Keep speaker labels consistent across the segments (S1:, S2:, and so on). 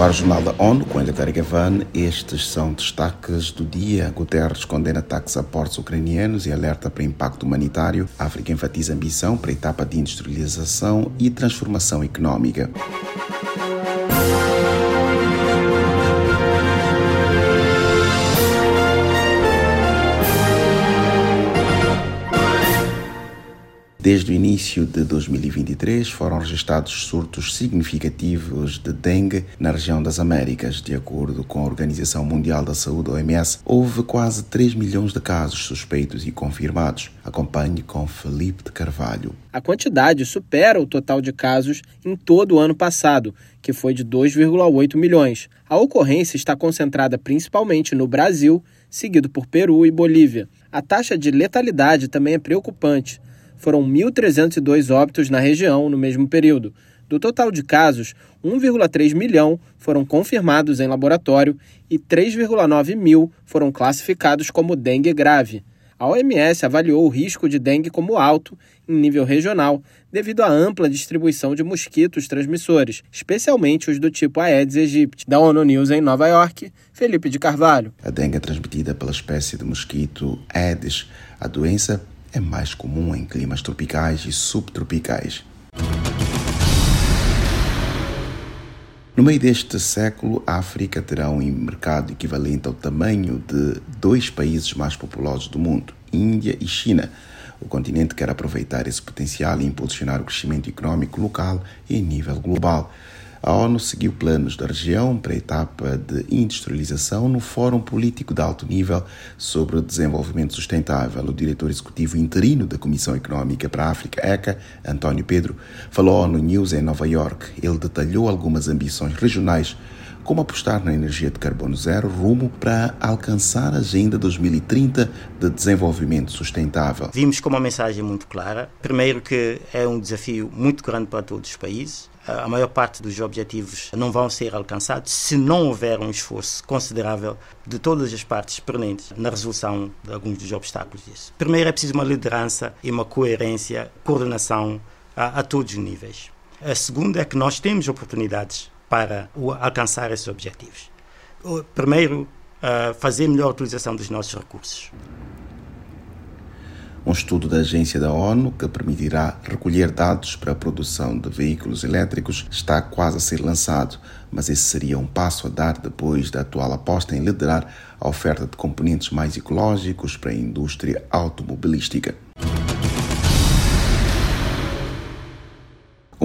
S1: Ar Jornal da ONU, com Eleutério Gavan, estes são destaques do dia. Guterres condena ataques a portos ucranianos e alerta para impacto humanitário. África enfatiza ambição para a etapa de industrialização e transformação económica. Desde o início de 2023 foram registrados surtos significativos de dengue na região das Américas. De acordo com a Organização Mundial da Saúde, OMS, houve quase 3 milhões de casos suspeitos e confirmados. Acompanhe com Felipe de Carvalho.
S2: A quantidade supera o total de casos em todo o ano passado, que foi de 2,8 milhões. A ocorrência está concentrada principalmente no Brasil, seguido por Peru e Bolívia. A taxa de letalidade também é preocupante foram 1.302 óbitos na região no mesmo período. Do total de casos, 1,3 milhão foram confirmados em laboratório e 3,9 mil foram classificados como dengue grave. A OMS avaliou o risco de dengue como alto em nível regional, devido à ampla distribuição de mosquitos transmissores, especialmente os do tipo Aedes aegypti. Da ONU News em Nova York, Felipe de Carvalho.
S1: A dengue é transmitida pela espécie de mosquito Aedes. A doença é mais comum em climas tropicais e subtropicais. No meio deste século, a África terá um mercado equivalente ao tamanho de dois países mais populosos do mundo, Índia e China. O continente quer aproveitar esse potencial e impulsionar o crescimento econômico local e em nível global. A ONU seguiu planos da região para a etapa de industrialização no Fórum Político de Alto Nível sobre o Desenvolvimento Sustentável. O diretor executivo interino da Comissão Económica para a África, ECA, António Pedro, falou à ONU News em Nova York. Ele detalhou algumas ambições regionais como apostar na energia de carbono zero rumo para alcançar a Agenda 2030 de Desenvolvimento Sustentável.
S3: Vimos com uma mensagem muito clara. Primeiro que é um desafio muito grande para todos os países a maior parte dos objetivos não vão ser alcançados se não houver um esforço considerável de todas as partes presentes na resolução de alguns dos obstáculos disso. Primeiro é preciso uma liderança e uma coerência, coordenação a, a todos os níveis. A segunda é que nós temos oportunidades para alcançar esses objetivos. Primeiro, fazer melhor utilização dos nossos recursos.
S1: Um estudo da agência da ONU que permitirá recolher dados para a produção de veículos elétricos está quase a ser lançado, mas esse seria um passo a dar depois da atual aposta em liderar a oferta de componentes mais ecológicos para a indústria automobilística.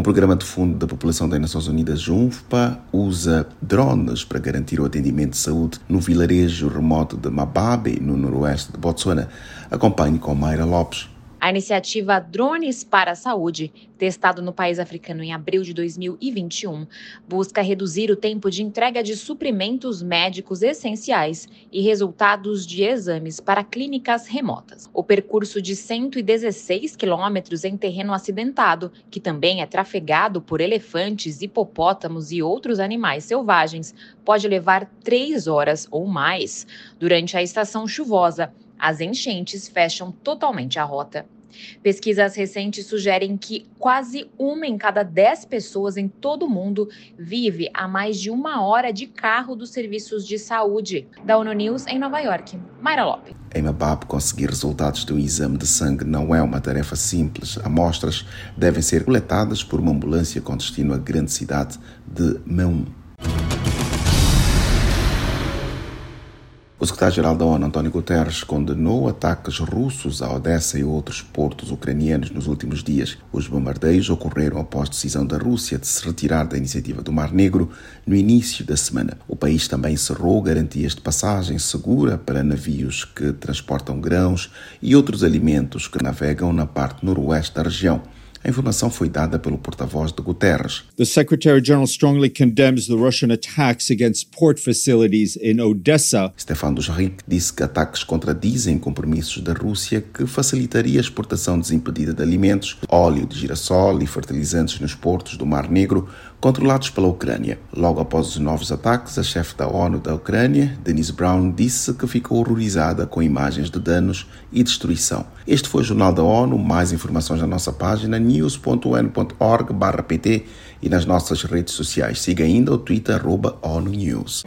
S1: O Programa de Fundo da População das Nações Unidas, JUNFPA, usa drones para garantir o atendimento de saúde no vilarejo remoto de Mababe, no noroeste de Botsuana. Acompanhe com Mayra Lopes.
S4: A iniciativa Drones para a Saúde, testado no país africano em abril de 2021, busca reduzir o tempo de entrega de suprimentos médicos essenciais e resultados de exames para clínicas remotas. O percurso de 116 quilômetros em terreno acidentado, que também é trafegado por elefantes, hipopótamos e outros animais selvagens, pode levar três horas ou mais. Durante a estação chuvosa, as enchentes fecham totalmente a rota. Pesquisas recentes sugerem que quase uma em cada dez pessoas em todo o mundo vive a mais de uma hora de carro dos serviços de saúde. Da ONU News em Nova York, Mayra Lopes.
S1: Em Mabab, conseguir resultados um exame de sangue não é uma tarefa simples. Amostras devem ser coletadas por uma ambulância com destino à grande cidade de Meum. O secretário-geral da ONU, António Guterres, condenou ataques russos a Odessa e outros portos ucranianos nos últimos dias. Os bombardeios ocorreram após decisão da Rússia de se retirar da iniciativa do Mar Negro no início da semana. O país também cerrou garantias de passagem segura para navios que transportam grãos e outros alimentos que navegam na parte noroeste da região. A informação foi dada pelo porta-voz de Guterres.
S5: The Secretary General strongly condemns the Russian attacks against port facilities in Odessa.
S1: Stefan Dujarric disse que ataques contradizem compromissos da Rússia que facilitaria a exportação desimpedida de alimentos, óleo de girassol e fertilizantes nos portos do Mar Negro, controlados pela Ucrânia. Logo após os novos ataques, a chefe da ONU da Ucrânia, Denise Brown, disse que ficou horrorizada com imagens de danos e destruição. Este foi o Jornal da ONU. Mais informações na nossa página news.un.org/pt e nas nossas redes sociais. Siga ainda o Twitter, arroba ONU News.